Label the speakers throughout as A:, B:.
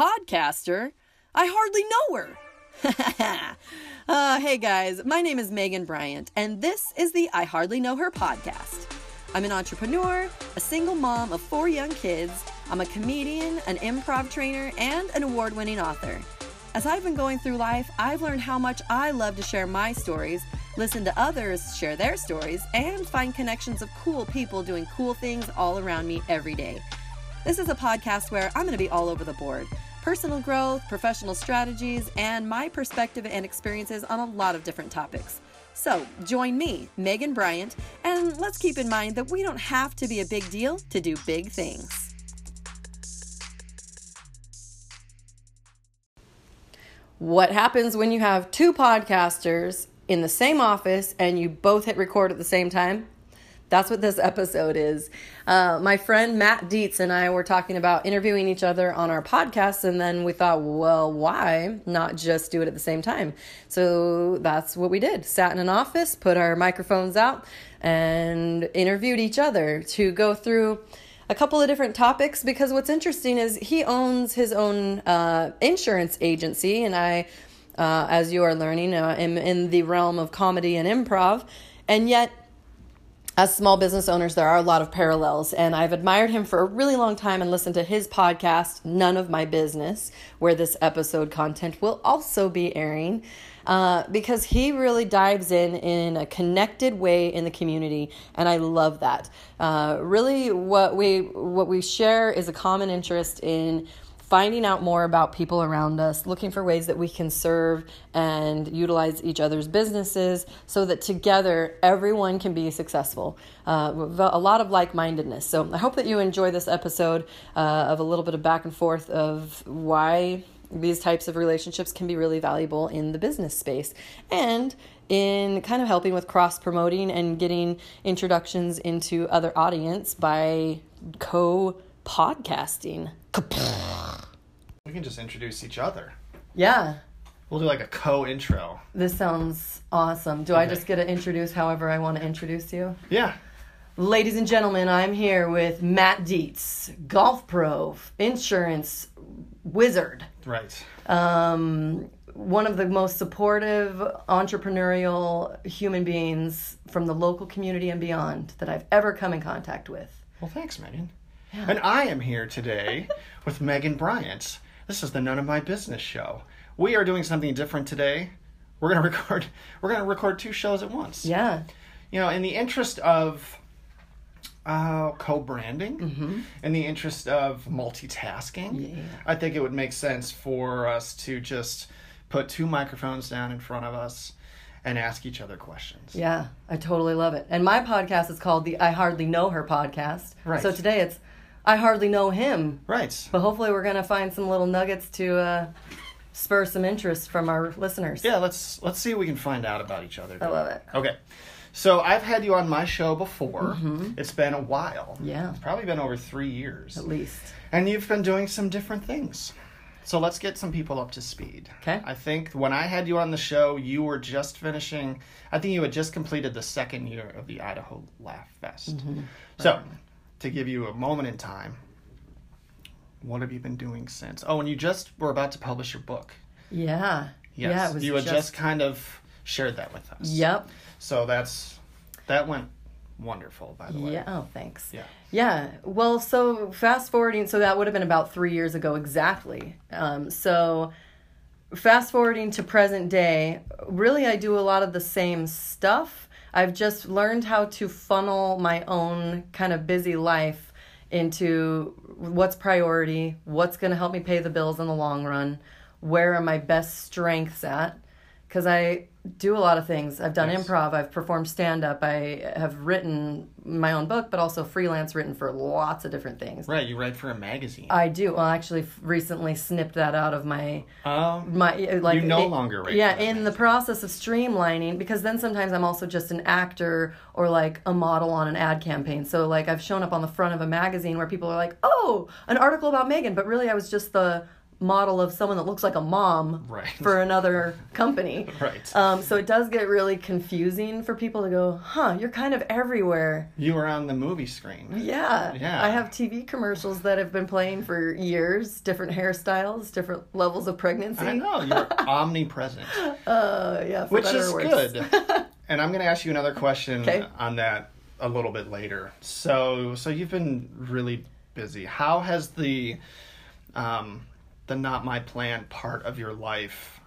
A: podcaster? I hardly know her. uh, hey guys, my name is Megan Bryant, and this is the I Hardly Know Her podcast. I'm an entrepreneur, a single mom of four young kids. I'm a comedian, an improv trainer, and an award winning author. As I've been going through life, I've learned how much I love to share my stories, listen to others share their stories, and find connections of cool people doing cool things all around me every day. This is a podcast where I'm going to be all over the board personal growth, professional strategies, and my perspective and experiences on a lot of different topics. So join me, Megan Bryant, and let's keep in mind that we don't have to be a big deal to do big things. What happens when you have two podcasters in the same office and you both hit record at the same time? That's what this episode is. Uh, my friend Matt Dietz and I were talking about interviewing each other on our podcast, and then we thought, well, why not just do it at the same time? So that's what we did. Sat in an office, put our microphones out, and interviewed each other to go through a couple of different topics because what's interesting is he owns his own uh, insurance agency, and I, uh, as you are learning, uh, am in the realm of comedy and improv, and yet as small business owners, there are a lot of parallels, and I've admired him for a really long time and listened to his podcast, None of My Business, where this episode content will also be airing. Uh, because he really dives in in a connected way in the community, and I love that. Uh, really, what we what we share is a common interest in finding out more about people around us, looking for ways that we can serve and utilize each other's businesses so that together everyone can be successful. Uh, a lot of like mindedness. So I hope that you enjoy this episode uh, of a little bit of back and forth of why these types of relationships can be really valuable in the business space and in kind of helping with cross promoting and getting introductions into other audience by co podcasting.
B: We can just introduce each other.
A: Yeah.
B: We'll do like a co intro.
A: This sounds awesome. Do I just get to introduce however I want to introduce you?
B: Yeah.
A: Ladies and gentlemen, I'm here with Matt Dietz, golf pro, insurance wizard.
B: Right.
A: Um, one of the most supportive, entrepreneurial human beings from the local community and beyond that I've ever come in contact with.
B: Well, thanks, Megan. And I am here today with Megan Bryant. This is the None of My Business show. We are doing something different today. We're gonna record. We're gonna record two shows at once.
A: Yeah.
B: You know, in the interest of uh, co-branding,
A: Mm-hmm.
B: in the interest of multitasking,
A: Yeah.
B: I think it would make sense for us to just put two microphones down in front of us and ask each other questions.
A: Yeah, I totally love it. And my podcast is called the I Hardly Know Her podcast.
B: Right.
A: So today it's I Hardly Know Him.
B: Right.
A: But hopefully we're going to find some little nuggets to uh, spur some interest from our listeners.
B: Yeah, let's let's see what we can find out about each other.
A: I love it.
B: Okay. So I've had you on my show before. It's been a while.
A: Mm-hmm. Yeah.
B: It's probably been over three years.
A: At least.
B: And you've been doing some different things. So let's get some people up to speed.
A: Okay.
B: I think when I had you on the show, you were just finishing, I think you had just completed the second year of the Idaho Laugh Fest.
A: Mm-hmm.
B: So, to give you a moment in time, what have you been doing since? Oh, and you just were about to publish your book.
A: Yeah.
B: Yes.
A: Yeah, it was
B: you had
A: just,
B: just kind of shared that with us.
A: Yep.
B: So that's that went wonderful, by the way.
A: Yeah. Oh, thanks.
B: Yeah.
A: Yeah. Well, so fast forwarding, so that would have been about three years ago exactly. Um, so fast forwarding to present day, really, I do a lot of the same stuff. I've just learned how to funnel my own kind of busy life into what's priority, what's going to help me pay the bills in the long run, where are my best strengths at. Because I do a lot of things. I've done improv, I've performed stand up, I have written my own book, but also freelance written for lots of different things.
B: Right, you write for a magazine.
A: I do. Well, I actually f- recently snipped that out of my
B: um,
A: my uh, like
B: You no
A: it-
B: longer write
A: yeah in the process of streamlining because then sometimes i'm also just an actor or like a model on an ad campaign so like i've shown up on the front of a magazine where people are like oh an article about megan but really i was just the model of someone that looks like a mom
B: Right.
A: for another company.
B: Right.
A: Um, so it does get really confusing for people to go, huh, you're kind of everywhere.
B: You were on the movie screen.
A: Yeah.
B: Yeah.
A: I have TV commercials that have been playing for years, different hairstyles, different levels of pregnancy.
B: I know you're omnipresent,
A: Uh, yeah, for
B: which is
A: or worse.
B: good. and I'm going to ask you another question
A: Okay.
B: on that a little bit later. So, so you've been really busy. How has the, um, the not my plan part of your life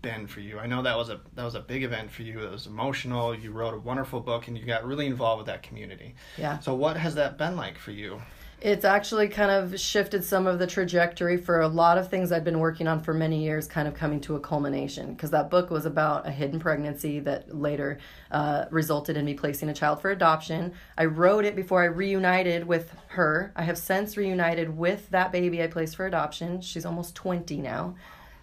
B: been for you? I know that was a that was a big event for you. It was emotional. You wrote a wonderful book, and you got really involved with that community.
A: Yeah.
B: So, what has that been like for you?
A: It's actually kind of shifted some of the trajectory for a lot of things I've been working on for many years, kind of coming to a culmination. Because that book was about a hidden pregnancy that later uh, resulted in me placing a child for adoption. I wrote it before I reunited with her. I have since reunited with that baby I placed for adoption. She's almost 20 now.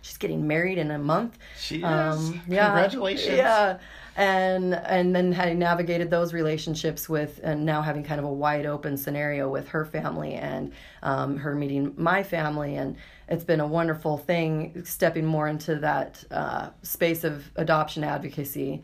A: She's getting married in a month.
B: She is.
A: Um, yeah.
B: Congratulations.
A: Yeah. And and then having navigated those relationships with and now having kind of a wide open scenario with her family and um, her meeting my family and it's been a wonderful thing stepping more into that uh, space of adoption advocacy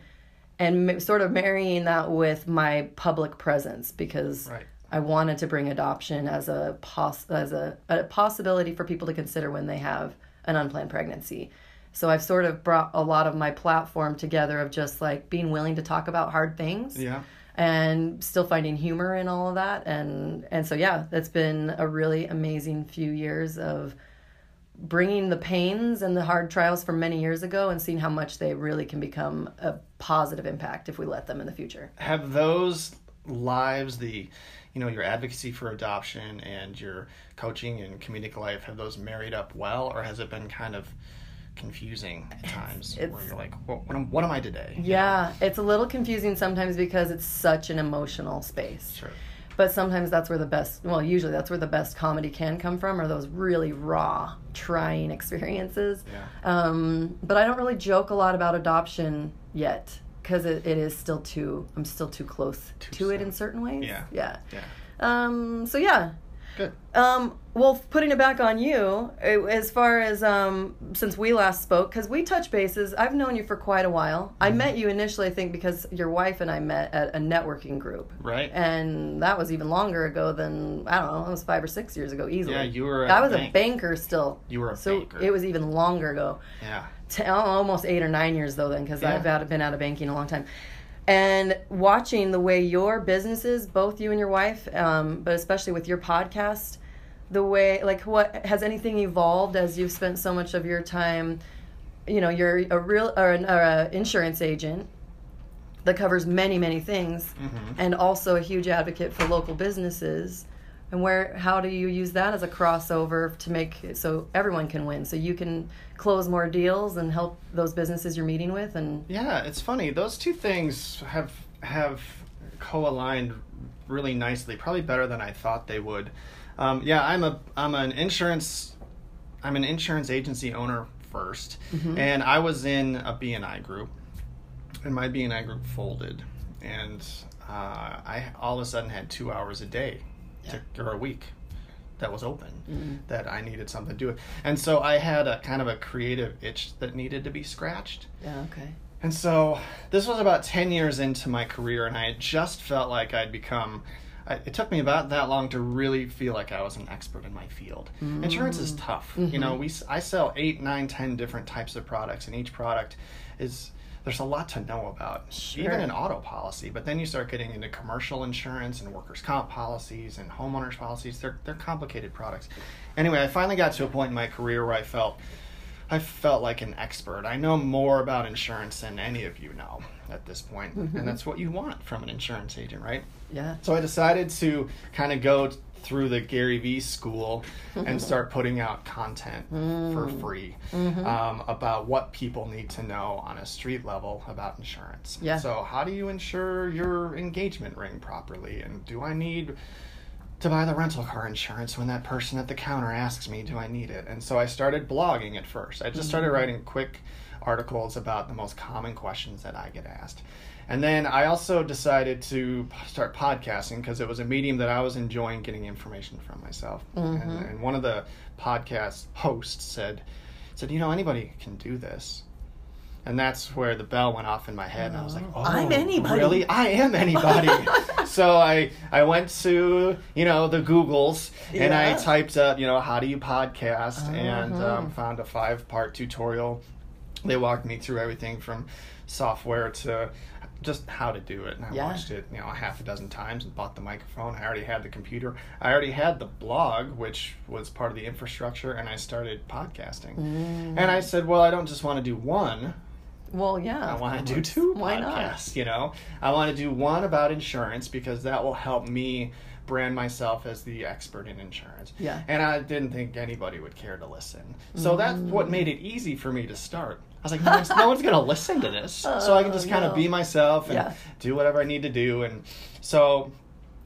A: and ma- sort of marrying that with my public presence because
B: Right.
A: I wanted to bring adoption as a pos- as a, a possibility for people to consider when they have an unplanned pregnancy. So I've sort of brought a lot of my platform together of just like being willing to talk about hard things
B: Yeah.
A: and still finding humor in all of that and and so yeah, it's been a really amazing few years of bringing the pains and the hard trials from many years ago and seeing how much they really can become a positive impact if we let them in the future.
B: have those lives the you know your advocacy for adoption and your coaching and comedic life have those married up well or has it been kind of confusing at times where you're like well, what, am, what am i today
A: Yeah, it's a little confusing sometimes because it's such an emotional space.
B: sure
A: But sometimes that's where the best, well, usually that's where the best comedy can come from, are those really raw, trying experiences.
B: Yeah.
A: Um, but I don't really joke a lot about adoption yet because it, it is still too, I'm still too close
B: Too
A: to it in certain ways.
B: Yeah.
A: Yeah.
B: yeah
A: Um, so yeah.
B: Good
A: Um, well, putting it back on you, as far as um, since we last spoke, because we touch bases, I've known you for quite a while. I
B: Mm-hmm.
A: met you initially, I think, because your wife and I met at a networking group.
B: right
A: And that was even longer ago than, I don't know, it was five or six years ago, easily.
B: yeah you were
A: I was
B: bank.
A: a banker still.
B: you were a
A: so
B: banker
A: it was even longer ago.
B: yeah
A: almost eight or nine years though then because
B: Yeah.
A: i've out, been out of banking a long time and watching the way your businesses both you and your wife um, but especially with your podcast the way like what has anything evolved as you've spent so much of your time you know you're a real or an or a insurance agent that covers many many things
B: Mhm.
A: and also a huge advocate for local businesses and where how do you use that as a crossover to make it so everyone can win so you can close more deals and help those businesses you're meeting with and
B: Yeah, it's funny. Those two things have have co-aligned really nicely. Probably better than I thought they would. Um, yeah, I'm a I'm an insurance I'm an insurance agency owner 1st and I was in a BNI group, and my BNI group folded, and uh, I all of a sudden had two hours a day, to, or a week, that was open, mm-hmm. that I needed something to do with, and so I had a kind of a creative itch that needed to be scratched.
A: yeah okay
B: And so this was about 10 years into my career, and I just felt like I'd become. I, it took me about that long to really feel like I was an expert in my field. Insurance is mm. tough. You mm-hmm. know, we I sell eight, nine, ten different types of products, and each product is there's a lot to know about,
A: Sure.
B: even an auto policy. But then you start getting into commercial insurance and workers' comp policies and homeowners policies. They're they're complicated products. Anyway, I finally got to a point in my career where I felt I felt like an expert. I know more about insurance than any of you know at this point, and mm-hmm. that's what you want from an insurance agent, right?
A: yeah
B: So I decided to kind of go through the Gary Vee school and start putting out content for mm. free mm-hmm. um, about what people need to know on a street level about insurance.
A: Yeah.
B: So how do you insure your engagement ring properly, and do I need to buy the rental car insurance when that person at the counter asks me, do I need it? And so I started blogging at first. I just started mm-hmm. writing quick articles about the most common questions that I get asked. And then I also decided to start podcasting because it was a medium that I was enjoying getting information from myself. And, and one of the podcast hosts said, said, you know, anybody can do this. And that's where the bell went off in my head, and I was like, "Oh,
A: I'm anybody."
B: Really, I am anybody." so I I went to you know the Googles and I
A: Uh-huh.
B: typed up you know how do you podcast and um, found a five part tutorial. They walked me through everything from software to just how to do it, and I
A: Yeah.
B: watched it you know a half a dozen times and bought the microphone. I already had the computer. I already had the blog, which was part of the infrastructure, and I started podcasting.
A: Mm.
B: And I said, well, I don't just want to do one.
A: Well, yeah.
B: I want to do two
A: Why not?
B: You know, I want to do one about insurance because that will help me brand myself as the expert in insurance.
A: Yeah.
B: And I didn't think anybody would care to listen. So that's
A: Mm.
B: what made it easy for me to start. I was like, no one's, no one's to listen to this. so I can just
A: Oh,
B: kind of be myself and
A: Yeah.
B: do whatever I need to do. And so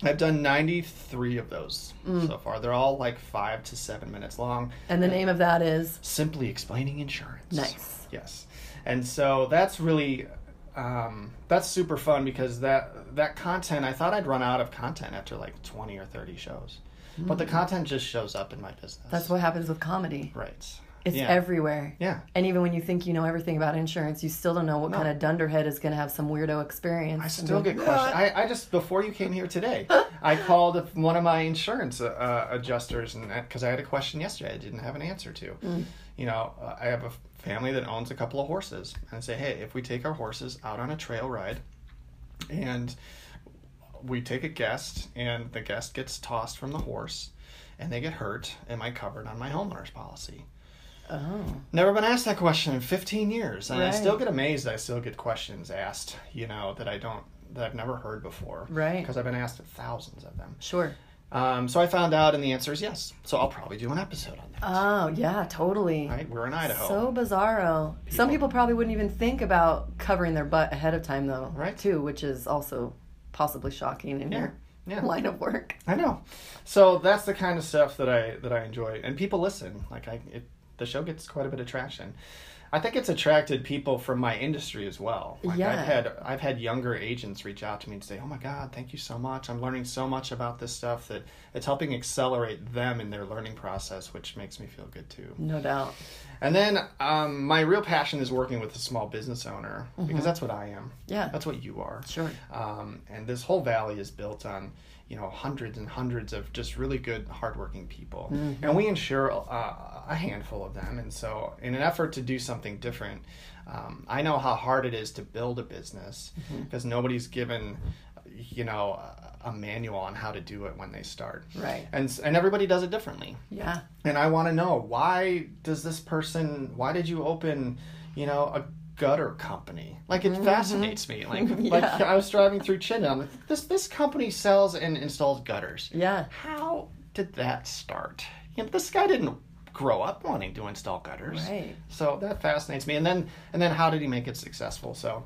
B: I've done 93 of those
A: Mm.
B: so far. They're all like five to seven minutes long
A: And the name of that is
B: simply explaining insurance.
A: Nice.
B: Yes, and so that's really um, that's super fun because that that content I thought I'd run out of content after like twenty or thirty shows, but the content just shows up in my business.
A: Mm. that's what happens with comedy.
B: right.
A: It's
B: yeah.
A: everywhere.
B: yeah.
A: And even when you think you know everything about insurance, you still don't know what
B: No.
A: kind of dunderhead is going to have some weirdo experience.
B: I still get questions. I, I just before you came here today, I called one of my insurance uh, uh, adjusters, and because I had a question yesterday, I didn't have an answer to.
A: Mm.
B: You know, uh, I have a family that owns a couple of horses, and I say, hey, if we take our horses out on a trail ride, and we take a guest, and the guest gets tossed from the horse, and they get hurt, am I covered on my homeowner's policy?
A: Oh,
B: Never been asked that question in 15 years, and I still get amazed. I still get questions asked, you know, that I don't, that I've never heard before,
A: Right.
B: Because I've been asked thousands of them.
A: sure.
B: Um, so I found out, and the answer is yes. So I'll probably do an episode on that.
A: Oh, yeah, totally.
B: right? We're in Idaho.
A: So bizarro. Some people probably wouldn't even think about covering their butt ahead of time, though.
B: Right.
A: Too, which is also possibly shocking in
B: Yeah,
A: your
B: yeah.
A: line of work.
B: I know. So that's the kind of stuff that I that I enjoy, and people listen. Like I, it, the show gets quite a bit of traction. I think it's attracted people from my industry as well. Like
A: Yeah.
B: I've had I've had younger agents reach out to me and say, "Oh my God, thank you so much. I'm learning so much about this stuff that it's helping accelerate them in their learning process, which makes me feel good too."
A: No doubt.
B: And then um, my real passion is working with a small business owner because that's what I am.
A: Mm-hmm. Yeah.
B: That's what you are.
A: Sure.
B: Um, and this whole valley is built on, you know, hundreds and hundreds of just really good, hardworking people.
A: Mm-hmm.
B: And we insure uh, a handful of them. And so, in an effort to do something different, um, I know how hard it is to build a business
A: Mm-hmm.
B: because nobody's given, you know, a, a manual on how to do it when they start.
A: Right.
B: And, and everybody does it differently
A: Yeah.
B: and I want to know why does this person? Why did you open, you know, a gutter company? Like it mm-hmm. fascinates me. Like like I was driving through. I'm like, this this company sells and installs gutters.
A: Yeah.
B: How did that start? You know, this guy didn't grow up wanting to install gutters.
A: Right.
B: So that fascinates me. And then and then how did he make it successful? So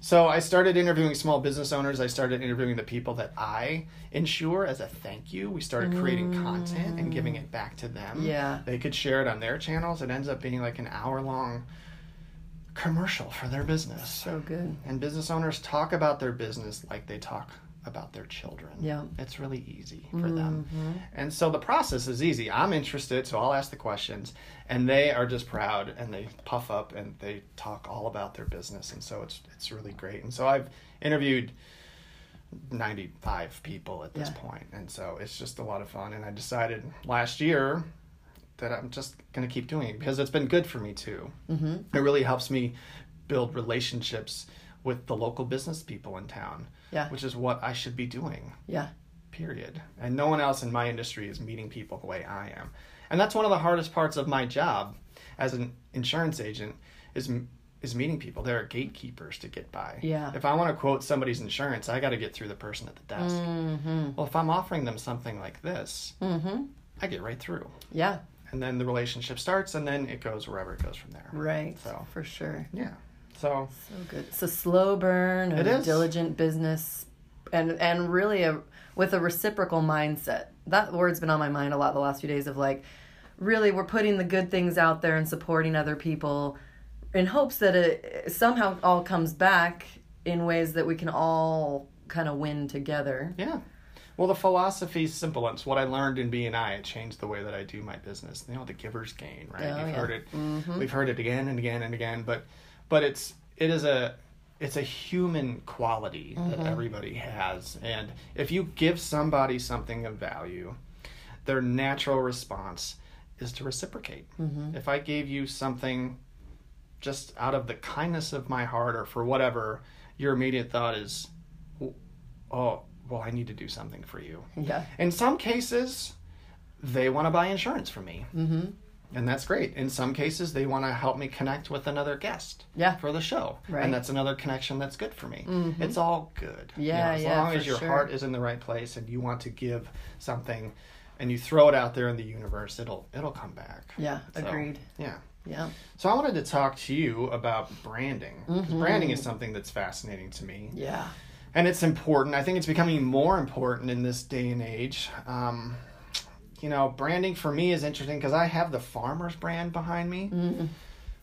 B: so I started interviewing small business owners. I started interviewing the people that I insure as a thank you. We started creating content and giving mm. it back to them.
A: Yeah.
B: They could share it on their channels. It ends up being like an hour long commercial for their business.
A: So good.
B: And business owners talk about their business like they talk about their children.
A: Yeah.
B: It's really easy for them.
A: Mm-hmm.
B: And so the process is easy. I'm interested, so I'll ask the questions, and they are just proud and they puff up and they talk all about their business. And so it's it's really great. And so I've interviewed 95 people at this
A: Yeah.
B: point, and so it's just a lot of fun. And I decided last year that I'm just going to keep doing because it's been good for me too.
A: Mm-hmm.
B: It really helps me build relationships with the local business people in town,
A: Yeah.
B: which is what I should be doing,
A: Yeah.
B: period. And no one else in my industry is meeting people the way I am. And that's one of the hardest parts of my job as an insurance agent is is meeting people. There are gatekeepers to get by.
A: Yeah.
B: If I want to quote somebody's insurance, I got to get through the person at the desk.
A: Mm-hmm.
B: Well, if I'm offering them something like this,
A: Mm-hmm.
B: I get right through.
A: Yeah.
B: And then the relationship starts and then it goes wherever it goes from there.
A: Right.
B: So,
A: For sure.
B: yeah. So,
A: So good. It's a slow burn, a
B: It is.
A: diligent business, and and really a with a reciprocal mindset. That word's been on my mind a lot the last few days. Of like, really, we're putting the good things out there and supporting other people, in hopes that it somehow all comes back in ways that we can all kind of win together.
B: Yeah. Well, the philosophy is simple. It's what I learned in BNI. It changed the way that I do my business. You know, the giver's gain, right?
A: Oh,
B: You've
A: yeah.
B: heard it. Mm-hmm. We've heard it again and again and again. But, but it's it is a it's a human quality that mm-hmm. everybody has, and if you give somebody something of value, their natural response is to reciprocate. Mm-hmm. If I gave you something just out of the kindness of my heart or for whatever, your immediate thought is, oh, well, I need to do something for you.
A: Yeah.
B: In some cases, they want to buy insurance from me. Mm-hmm. And that's great. In some cases, they want to help me connect with another guest
A: Yeah.
B: for the show.
A: Right. Mm-hmm.
B: And that's another connection that's good for me. It's all good. You
A: Yeah,
B: as
A: yeah,
B: long as your
A: sure.
B: heart is in the right place and you want to give something and you throw it out there in the universe, it'll it'll come back.
A: Yeah,
B: So,
A: agreed.
B: Yeah.
A: Yeah.
B: So I wanted to talk to you about branding. 'Cause Branding is something that's fascinating to me
A: Yeah.
B: And it's important. I think it's becoming more important in this day and age. Um, you know, branding for me is interesting because I have the Farmers brand behind me,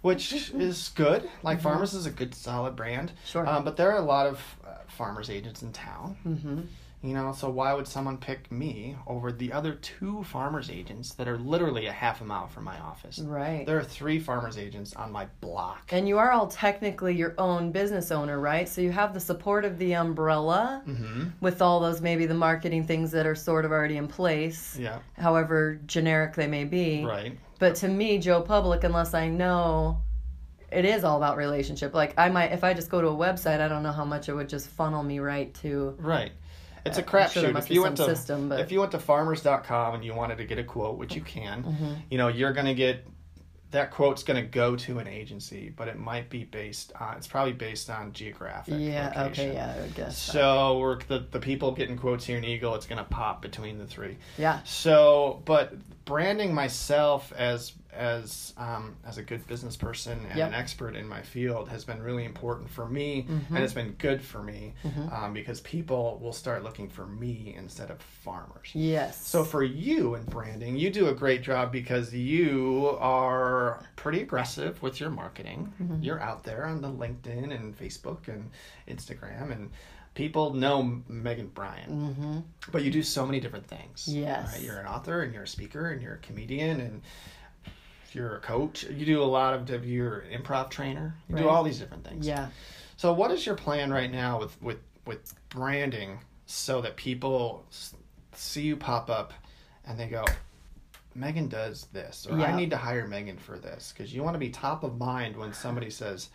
B: which is good. Like Farmers is a good, solid brand.
A: Sure.
B: Um, but there are a lot of uh, farmers agents in town. Mm-hmm. You know, so why would someone pick me over the other two farmers agents that are literally a half a mile from my office?
A: Right.
B: There are three farmers agents on my block.
A: And you are all technically your own business owner, right? So you have the support of the umbrella
B: Mm-hmm.
A: with all those maybe the marketing things that are sort of already in place,
B: Yeah,
A: however generic they may be.
B: right.
A: But to me, Joe Public, unless I know it is all about relationship. Like I might if I just go to a website, I don't know how much it would just funnel me right to
B: Right. It's a
A: I'm sure
B: crapshoot. if you went to
A: system, but-
B: if you went to farmers.com and you wanted to get a quote, which you can,
A: Mm-hmm.
B: you know, you're going to get that quote's going to go to an agency, but it might be based on it's probably based on geographic
A: Yeah,
B: location.
A: okay, yeah, I guess. so.
B: So we're the the people getting quotes here in Eagle, it's going to pop between the three.
A: Yeah.
B: So, but branding myself as as um, as a good business person and
A: Yep.
B: an expert in my field has been really important for me,
A: Mm-hmm.
B: and it's been good for me um, because people will start looking for me instead of farmers.
A: Yes.
B: So for you in branding, you do a great job because you are pretty aggressive with your marketing.
A: Mm-hmm.
B: You're out there on the LinkedIn and Facebook and Instagram, and people know Megan Bryant, Mm-hmm. But you do so many different things.
A: Yes.
B: right? You're an author, and you're a speaker, and you're a comedian, and you're a coach. You do a lot of. You're an improv trainer. You do all these different things.
A: yeah.
B: So, what is your plan right now with with with branding so that people see you pop up and they go, Megan does this, or I need to hire Megan for this, because you want to be top of mind when somebody says,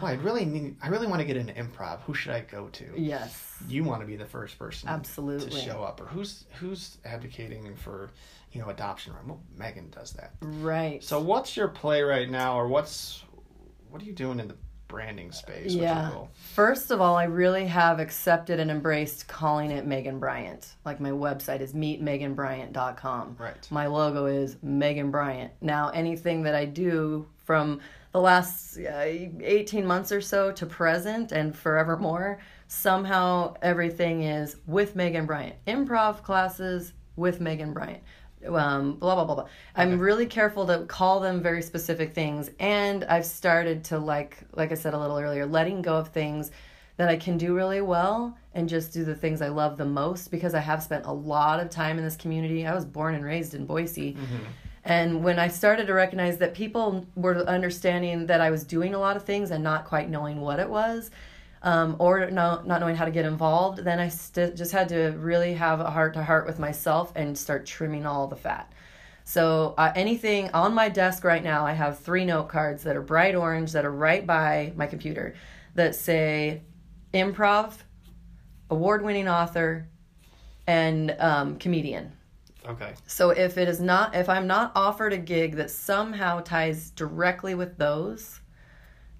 B: "Oh, I really need, I really want to get into improv. Who should I go to?"
A: Yes.
B: You want to be the first person
A: Absolutely.
B: to show up, or who's who's advocating for, you know, adoption? Right? Well, Megan does that.
A: Right.
B: So, what's your play right now, or what's what are you doing in the branding space? What's
A: Yeah. First of all, I really have accepted and embraced calling it Megan Bryant. Like my website is meetmeganbryant.com.
B: Right.
A: My logo is Megan Bryant. Now, anything that I do from the last uh, 18 months or so to present and forevermore, somehow everything is with Megan Bryant. Improv classes with Megan Bryant. Um, blah blah blah blah. I'm really careful to call them very specific things, and I've started to like, like I said a little earlier, letting go of things that I can do really well and just do the things I love the most because I have spent a lot of time in this community. I was born and raised in Boise. And when I started to recognize that people were understanding that I was doing a lot of things and not quite knowing what it was, um, or no, not knowing how to get involved, then I st- just had to really have a heart to heart with myself and start trimming all the fat. So uh, anything on my desk right now, I have three note cards that are bright orange that are right by my computer that say improv, award-winning author, and um, comedian.
B: Okay.
A: So if it is not, if I'm not offered a gig that somehow ties directly with those,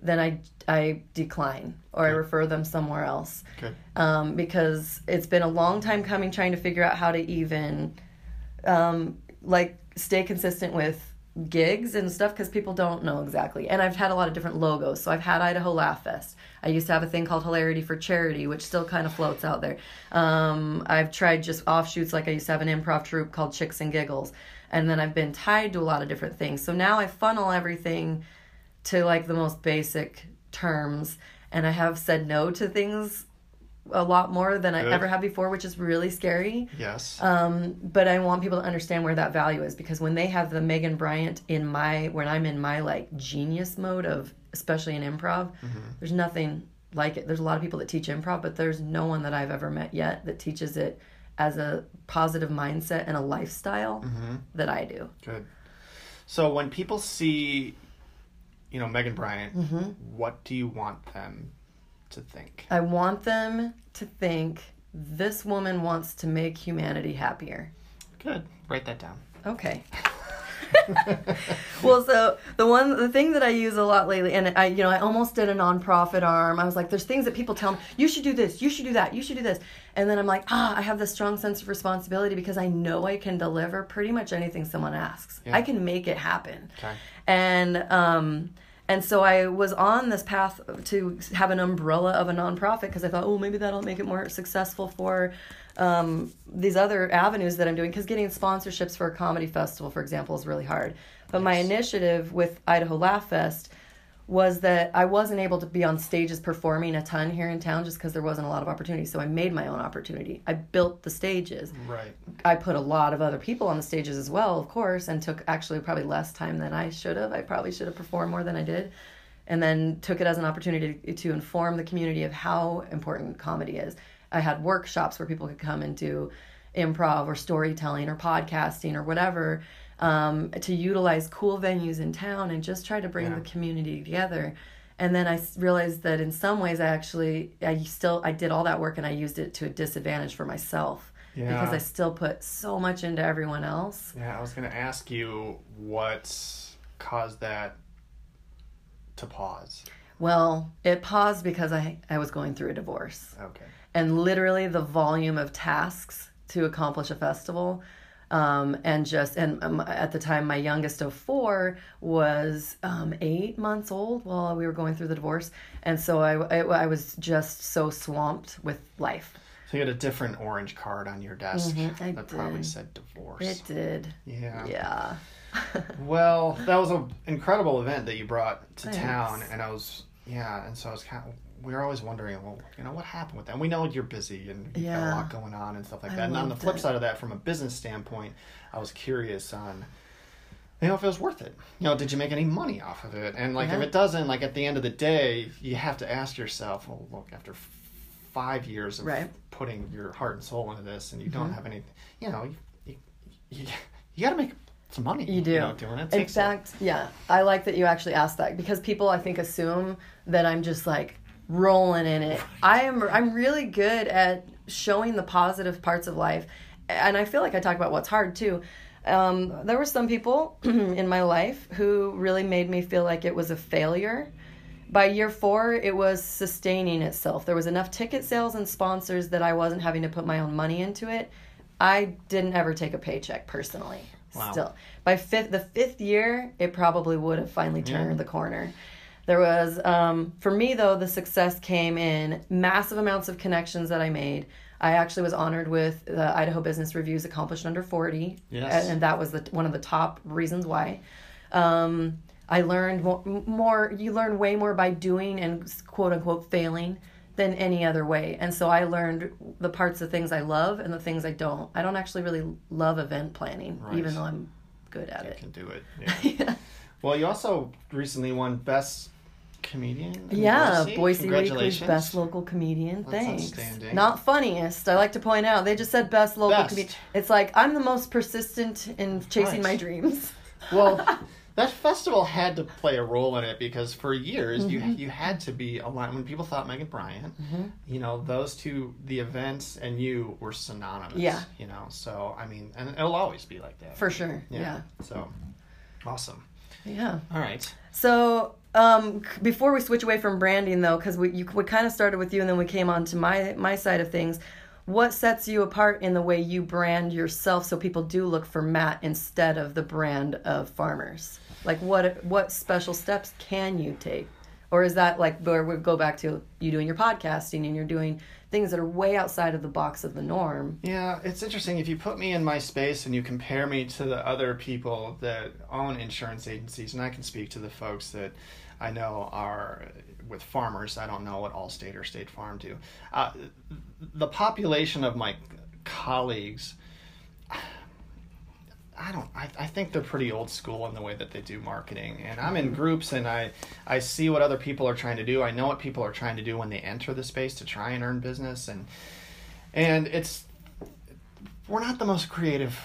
A: then I I decline or I refer them somewhere else.
B: Good.
A: um, because it's been a long time coming trying to figure out how to even um, like stay consistent with gigs and stuff because people don't know exactly. And i've had a lot of different logos. So i've had idaho laugh fest. I used to have a thing called hilarity for charity which still kind of floats out there. Um, i've tried just offshoots like i used to have an improv troupe called chicks and giggles. And then i've been tied to a lot of different things. So now i funnel everything to like the most basic terms and I have said no to things a lot more than I ever have before, which is really scary.
B: Yes.
A: Um, but I want people to understand where that value is because when they have the Megan Bryant in my when I'm in my like genius mode of especially in improv, there's nothing like it. There's a lot of people that teach improv, but there's no one that I've ever met yet that teaches it as a positive mindset and a lifestyle that I do.
B: Good. So when people see, you know, Megan Bryant, mm-hmm. what do you want them to think?
A: I want them to think this woman wants to make humanity happier.
B: Good. Write that down.
A: Okay. well, so the one, the thing that I use a lot lately, and I, you know, I almost did a nonprofit arm. I was like, there's things that people tell me, you should do this, you should do that, you should do this. And then I'm like, ah, I have this strong sense of responsibility because I know I can deliver pretty much anything someone asks.
B: Yeah.
A: I can make it happen.
B: Okay.
A: And, um, and so I was on this path to have an umbrella of a nonprofit because I thought, oh, maybe that'll make it more successful for um, these other avenues that I'm doing. Because getting sponsorships for a comedy festival, for example, is really hard. But my initiative with Idaho Laugh Fest was that I wasn't able to be on stages performing a ton here in town just because there wasn't a lot of opportunity. So I made my own opportunity. I built the stages.
B: Right.
A: I put a lot of other people on the stages as well, of course, and took actually probably less time than I should have. I probably should have performed more than I did. And then took it as an opportunity to, to inform the community of how important comedy is. I had workshops where people could come and do improv or storytelling or podcasting or whatever um, to utilize cool venues in town and just try to bring
B: Yeah.
A: the community together. And then i realized that in some ways I actually I still I did all that work and I used it to a disadvantage for myself because I still put so much into everyone else.
B: Yeah, I was going to ask you what caused that to pause.
A: Well, it paused because I I was going through a divorce.
B: Okay.
A: And literally the volume of tasks to accomplish a festival um, and just and um, at the time my youngest of four was um, eight months old while we were going through the divorce and so I, I, I was just so swamped with life
B: So you had a different orange card on your desk
A: Mhm, I
B: that probably said divorce.
A: it did
B: yeah.
A: yeah
B: Well, that was an incredible event that you brought to
A: Thanks.
B: town, and I was yeah, and so I was kind of were always wondering, well, you know, what happened with that? And we know you're busy and you've got a lot going on and stuff like
A: I
B: that. And on the flip
A: it.
B: side of that, from a business standpoint, I was curious on. You know, if it was worth it. You know, did you make any money off of it? And like, if it doesn't, like at the end of the day, you have to ask yourself, well, look, after f- five years of
A: Right.
B: putting your heart and soul into this, and you don't
A: Mhm.
B: have any, you know, you you, you, you got to make some money.
A: You do.
B: know, doing it. It
A: In fact, yeah, I like that you actually asked that because people I think assume that I'm just like rolling in it. I am I'm really good at showing the positive parts of life. And I feel like I talk about what's hard too. Um, there were some people in my life who really made me feel like it was a failure. By year four, it was sustaining itself. There was enough ticket sales and sponsors that I wasn't having to put my own money into it. I didn't ever take a paycheck personally.
B: Wow.
A: Still, by fifth, the fifth year, it probably would have finally turned
B: Yeah.
A: the corner. There was, um, for me though, the success came in massive amounts of connections that I made. I actually was honored with the Idaho Business Review's Accomplished Under 40.
B: Yes.
A: And, that was the, one of the top reasons why. Um, I learned more, more, you learn way more by doing and quote unquote failing than any other way. And so I learned the parts of things I love and the things I don't. I don't actually really love event planning,
B: Right.
A: even though I'm good at
B: You
A: it.
B: can do it. Yeah.
A: yeah.
B: Well, you also recently won Best Comedian.
A: Yeah,
B: Boise,
A: Boise Weekly's
B: Congratulations.
A: best local comedian.
B: That's
A: Thanks.
B: outstanding.
A: Not funniest. I like to point out they just said best local
B: Best.
A: comedian. It's like I'm the most persistent in chasing
B: Right.
A: my dreams.
B: Well, that festival had to play a role in it because for years you
A: Mm-hmm.
B: you had to be aligned. When people thought Megan Bryant, you know, those two, the events and you were synonymous.
A: Yeah.
B: You know, so I mean, and it'll always be like that.
A: For sure. Yeah.
B: So, awesome.
A: Yeah.
B: All right.
A: So um, before we switch away from branding, though, because we you, we kind of started with you and then we came on to my my side of things. What sets you apart in the way you brand yourself so people do look for Matt instead of the brand of farmers? Like what what special steps can you take? Or is that like where we go back to you doing your podcasting and you're doing things that are way outside of the box of the norm.
B: Yeah, it's interesting. If you put me in my space and you compare me to the other people that own insurance agencies, and I can speak to the folks that I know are with farmers. I don't know what Allstate or State Farm do. Uh, the population of my colleagues. I don't I, I think they're pretty old school in the way that they do marketing. And I'm in groups and I I see what other people are trying to do. I know what people are trying to do when they enter the space to try and earn business and and it's we're not the most creative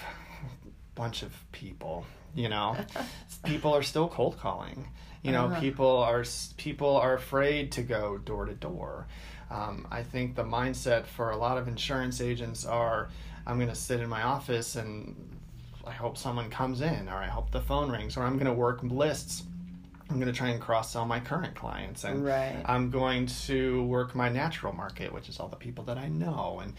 B: bunch of people, you know. people are still cold calling. You know,
A: Uh-huh.
B: people are people are afraid to go door to door. Um, I think the mindset for a lot of insurance agents are, I'm going to sit in my office and I hope someone comes in, or I hope the phone rings, or I'm going to work lists. I'm going to try and cross sell my current clients, and
A: Right.
B: I'm going to work my natural market, which is all the people that I know, and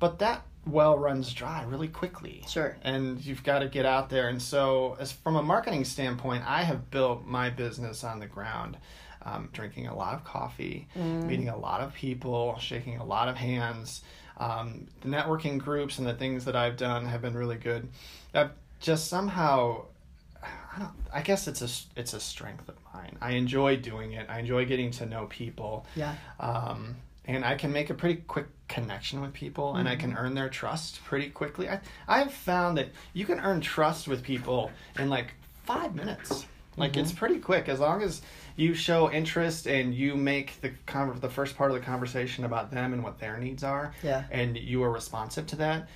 B: but that well runs dry really quickly
A: Sure.
B: and you've got to get out there. And so, as from a marketing standpoint, I have built my business on the ground, um, drinking a lot of coffee, meeting a lot of people, shaking a lot of hands. Um, the networking groups and the things that I've done have been really good. I've just somehow. I don't. I guess it's a it's a strength of mine. I enjoy doing it. I enjoy getting to know people
A: Yeah.
B: um, and I can make a pretty quick connection with people, and I can earn their trust pretty quickly. I I've found that you can earn trust with people in like five minutes. Like it's pretty quick as long as you show interest and you make the con- the first part of the conversation about them and what their needs are,
A: Yeah.
B: and you are responsive to that.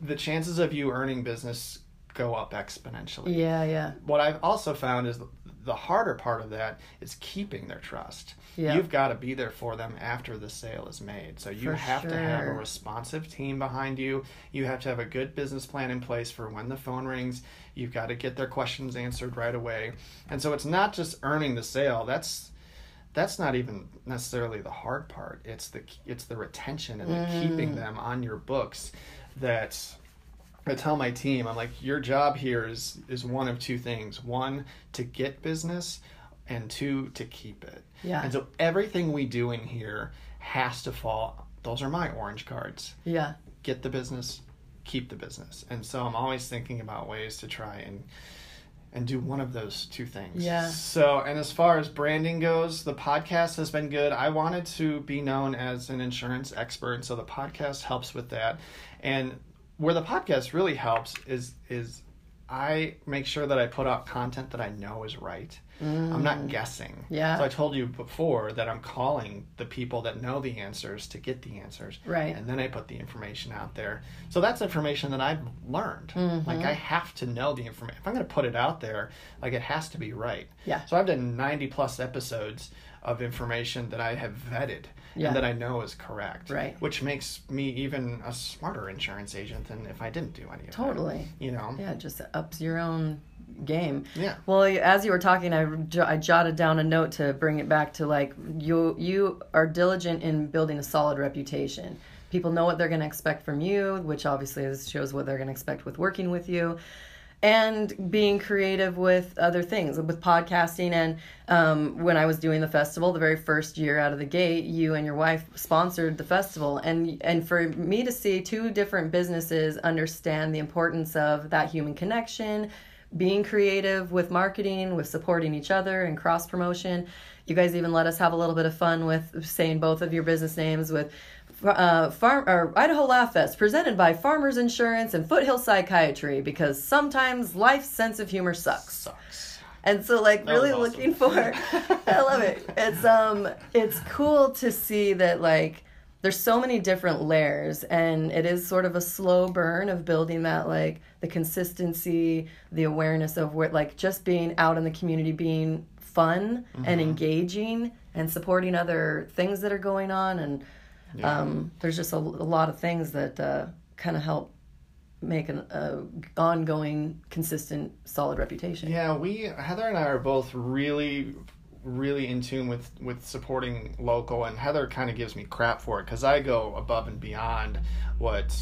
B: The chances of you earning business go up exponentially
A: Yeah, yeah.
B: what I've also found is the, harder part of that is keeping their trust.
A: Yeah.
B: You've got to be there for them after the sale is made. So you
A: For
B: have to have a responsive team behind you. You have to have a good business plan in place for when the phone rings. You've got to get their questions answered right away. And so it's not just earning the sale. That's that's not even necessarily the hard part. It's the it's the retention and the
A: Mm.
B: keeping them on your books that I tell my team, I'm like, your job here is is one of two things: one, to get business, and two, to keep it.
A: Yeah.
B: And so everything we do in here has to fall. Those are my orange cards.
A: Yeah.
B: Get the business, keep the business. And so I'm always thinking about ways to try and and do one of those two things.
A: Yeah.
B: So, and as far as branding goes, the podcast has been good. I wanted to be known as an insurance expert, so the podcast helps with that. And where the podcast really helps is is I make sure that I put out content that I know is right. I'm not guessing.
A: Mm. Yeah.
B: So I told you before that I'm calling the people that know the answers to get the answers.
A: Right.
B: And then I put the information out there. So that's information that I've learned.
A: Mm-hmm.
B: Like I have to know the information. If I'm going to put it out there, like it has to be right.
A: Yeah.
B: So I've done 90 plus episodes of information that I have vetted
A: Yeah.
B: and that I know is correct.
A: Right.
B: Which makes me even a smarter insurance agent than if I didn't do any of that.
A: Totally.
B: You know.
A: Yeah, it just ups your own game.
B: Yeah.
A: Well, as you were talking, I, I jotted down a note to bring it back to like you you are diligent in building a solid reputation. People know what they're going to expect from you, which obviously is- shows what they're going to expect with working with you, and being creative with other things, with podcasting. And um, when I was doing the festival, the very first year out of the gate, you and your wife sponsored the festival, and and for me to see two different businesses understand the importance of that human connection being creative with marketing, with supporting each other and cross promotion. You guys even let us have a little bit of fun with saying both of your business names with uh, farm or Idaho Laugh Fest, presented by Farmers Insurance and Foothill Psychiatry, because sometimes life's sense of humor sucks.
B: Sucks.
A: And so, like,
B: That
A: really
B: awesome.
A: looking for, I love it. It's um, it's cool to see that like there's so many different layers, and it is sort of a slow burn of building that like the consistency, the awareness of where like just being out in the community, being fun
B: Mm-hmm.
A: and engaging, and supporting other things that are going on, and um, there's just a, a lot of things that uh, kind of help make an uh, ongoing, consistent, solid reputation.
B: Yeah, we Heather and I are both really really in tune with with supporting local and Heather kind of gives me crap for it cuz I go above and beyond what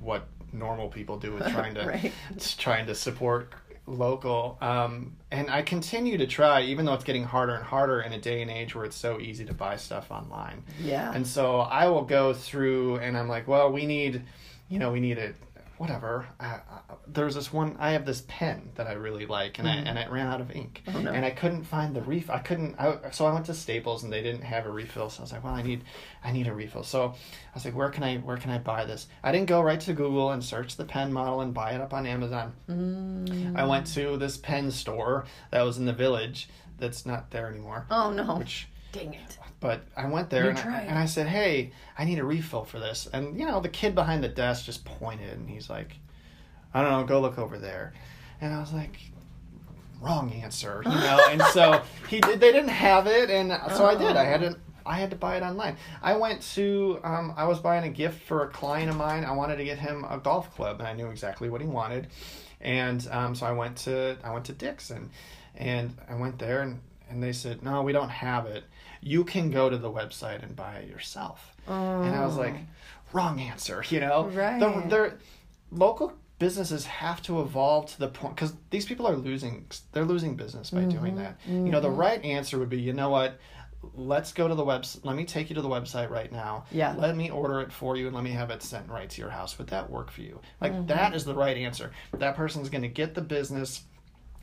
B: what normal people do with trying to
A: Right.
B: trying to support local, um, and I continue to try, even though it's getting harder and harder in a day and age where it's so easy to buy stuff online.
A: Yeah.
B: And so I will go through, and I'm like, well, we need, you know, we need a whatever. Uh, there's this one. I have this pen that I really like, and
A: Mm-hmm.
B: I and it ran out of ink,
A: Oh, no.
B: and I couldn't find the refill. I couldn't. I, so I went to Staples, and they didn't have a refill. So I was like, well, I need, I need a refill. So I was like, where can I, where can I buy this? I didn't go right to Google and search the pen model and buy it up on Amazon.
A: Mm.
B: I went to this pen store that was in the village. That's not there anymore.
A: Oh no.
B: Which
A: Dang it.
B: but I went there and I, and I said, "Hey, I need a refill for this." And you know, the kid behind the desk just pointed and he's like, "I don't know, go look over there." And I was like, "Wrong answer," you know. and so he did. They didn't have it, and so I did. I had to. I had to buy it online. I went to. Um, I was buying a gift for a client of mine. I wanted to get him a golf club, and I knew exactly what he wanted. And um, so I went to. I went to Dixon, and I went there, and and they said, "No, we don't have it. You can go to the website and buy it yourself." And I was like, "Wrong answer," you know.
A: Right.
B: They're local businesses have to evolve to the point because these people are losing. They're losing business by doing
A: Mm-hmm.
B: that. You know, the right answer would be, you know what. Let's go to the website. Let me take you to the website right now.
A: Yeah.
B: Let me order it for you and let me have it sent right to your house. Would that work for you? Like
A: Mm-hmm.
B: that is the right answer. That person's going to get the business.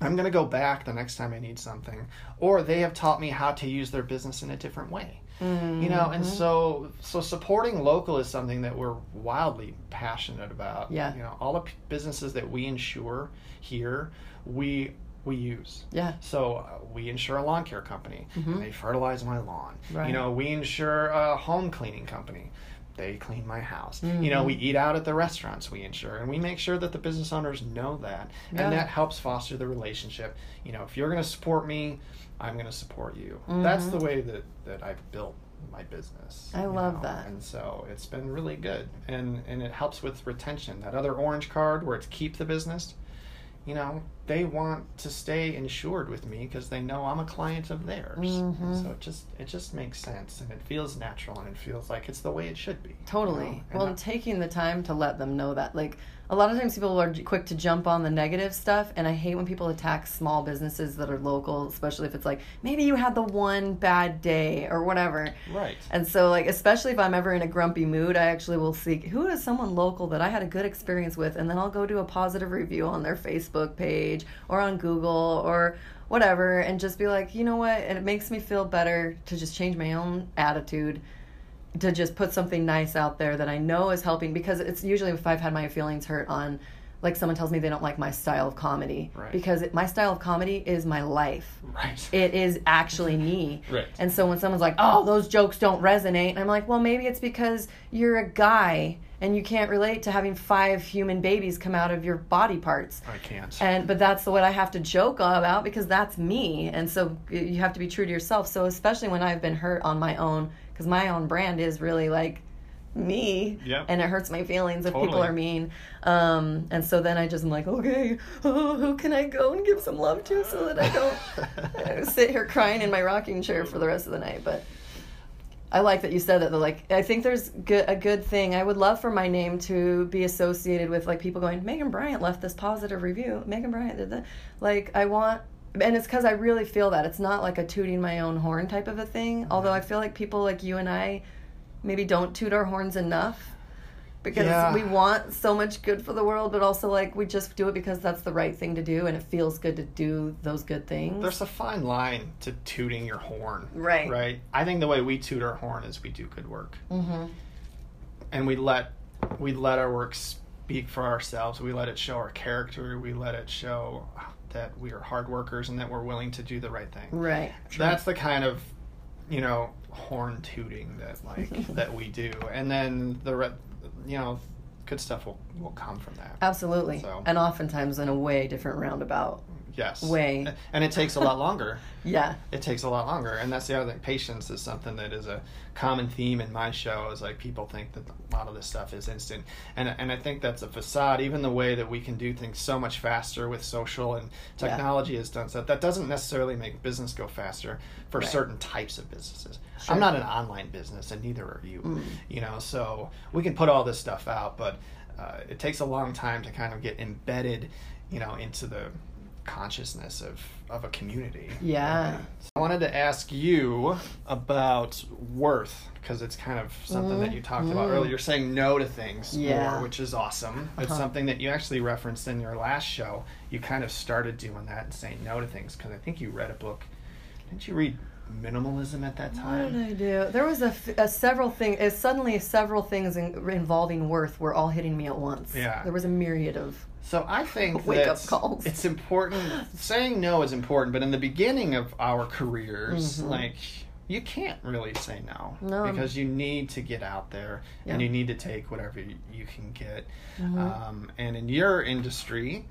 B: I'm going to go back the next time I need something. Or they have taught me how to use their business in a different way. You know, and
A: Mm-hmm.
B: so so supporting local is something that we're wildly passionate about.
A: Yeah.
B: You know, all the p- businesses that we insure here, we we use.
A: Yeah.
B: So uh, we insure a lawn care company. and They fertilize my lawn.
A: Right.
B: You know, we insure a home cleaning company. They clean my house. You know, mm-hmm. we eat out at the restaurants we insure, and we make sure that the business owners know that,
A: Yeah.
B: and that helps foster the relationship. You know, if you're going to support me, I'm going to support you. That's the mm-hmm. way that that I've built my business.
A: I love
B: know,
A: that.
B: and so it's been really good, and and it helps with retention. That other orange card where it's keep the business you know, they want to stay insured with me because they know I'm a client of theirs.
A: Mm-hmm.
B: So it just it just makes sense and it feels natural and it feels like it's the way it should be. you
A: Totally.
B: know?
A: Well,
B: I-
A: and taking the time to let them know that. Like, a lot of times people are quick to jump on the negative stuff, and I hate when people attack small businesses that are local, especially if it's like, maybe you had the one bad day or whatever.
B: right.
A: And so, like, especially if I'm ever in a grumpy mood, I actually will seek who is someone local that I had a good experience with, and then I'll go do a positive review on their Facebook page or on Google or whatever, and just be like, you know what? And it makes me feel better to just change my own attitude to just put something nice out there that I know is helping because it's usually if I've had my feelings hurt on like someone tells me they don't like my style of comedy
B: Right.
A: because it, my style of comedy is my life
B: Right.
A: it is actually me.
B: Right.
A: And so when someone's like, "Oh, those jokes don't resonate," and I'm like, "Well, maybe it's because you're a guy and you can't relate to having five human babies come out of your body parts."
B: I can't.
A: And but that's the what I have to joke about because that's me. And so you have to be true to yourself. So especially when I've been hurt on my own because my own brand is really like me
B: Yep.
A: and it hurts my feelings if people are mean um, and so then i just am like okay oh, who can i go and give some love to so that i don't uh, sit here crying in my rocking chair for the rest of the night but I like that you said that. Like, I think there's good, a good thing. I would love for my name to be associated with like people going, Megan Bryant left this positive review. Megan Bryant did that. Like, I want, and it's because I really feel that it's not like a tooting my own horn type of a thing. Although I feel like people like you and I maybe don't toot our horns enough because
B: Yeah.
A: we want so much good for the world, but also like we just do it because that's the right thing to do and it feels good to do those good things.
B: There's a fine line to tooting your horn.
A: Right.
B: Right. I think the way we toot our horn is we do good work.
A: mm-hmm.
B: and we let we let our work speak for ourselves. We let it show our character. We let it show that we are hard workers and that we're willing to do the right thing.
A: Right.
B: That's the kind of you know horn tooting that like that we do, and then the re- you know good stuff will will come from that.
A: Absolutely.
B: So-
A: And oftentimes in a way different roundabout.
B: Yes.
A: Way.
B: And it takes a lot longer.
A: Yeah.
B: it takes a lot longer and that's the other thing patience is something that is a common theme in my show is like people think that a lot of this stuff is instant and and i think that's a facade even the way that we can do things so much faster with social and
A: Yeah.
B: technology has done stuff that doesn't necessarily make business go faster for
A: Right.
B: certain types of businesses
A: Sure.
B: i'm not an online business and neither are you
A: Mm.
B: you know so we can put all this stuff out but uh, it takes a long time to kind of get embedded you know into the consciousness of of a community.
A: Yeah.
B: I wanted to ask you about worth because it's kind of something that you talked about earlier. You're saying no to things
A: Mm-hmm. Yeah.
B: more, which is awesome. It's
A: Uh-huh.
B: something that you actually referenced in your last show. You kind of started doing that and saying no to things because I think you read a book. Didn't you read minimalism at that
A: What
B: time?
A: did I do? There was a several things. Uh, suddenly, several things in, involving worth were all hitting me at once.
B: Yeah.
A: There was a myriad of.
B: So I think
A: Wake up calls.
B: it's important. saying no is important, but in the beginning of our careers,
A: Mhm.
B: like you can't really say no,
A: No.
B: because you need to get out there and you need to take whatever you, you can get.
A: Mhm.
B: Um, and in your industry,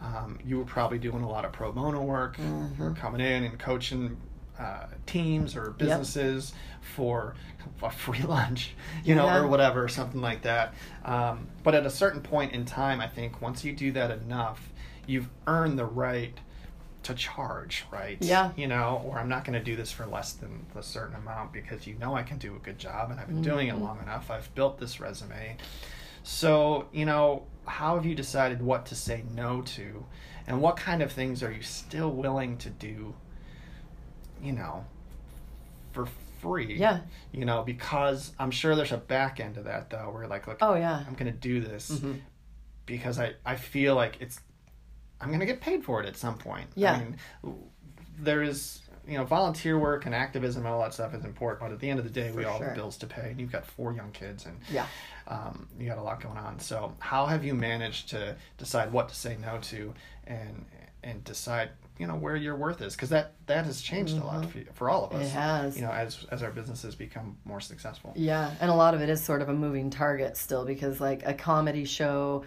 B: um, you were probably doing a lot of pro bono work.
A: Mhm.
B: You're coming in and coaching uh, teams or businesses for a free lunch, you know,
A: Yeah.
B: or whatever, or something like that. Um, but at a certain point in time, I think once you do that enough, you've earned the right to charge, right?
A: Yeah.
B: You know, or I'm not going to do this for less than a certain amount because you know I can do a good job and I've been doing it
A: Mhm.
B: long enough. I've built this resume. So, you know, how have you decided what to say no to? And what kind of things are you still willing to do, you know, for free?
A: Yeah.
B: You know, because I'm sure there's a back end to that, though, where like, look,
A: Oh yeah.
B: I'm going to do this
A: Mhm.
B: because I, I feel like it's, I'm going to get paid for it at some point.
A: Yeah.
B: I mean, there is, you know, volunteer work and activism and all that stuff is important, but at the end of the day, we
A: For
B: all
A: sure.
B: have bills to pay, and you've got four young kids, and
A: Yeah.
B: um, you got a lot going on. So, how have you managed to decide what to say no to, and and decide, you know, where your worth is? Because that that has changed a lot for, for all of us.
A: Mm-hmm. It has.
B: You know, as as our businesses become more successful.
A: Yeah, and a lot of it is sort of a moving target still because like a comedy show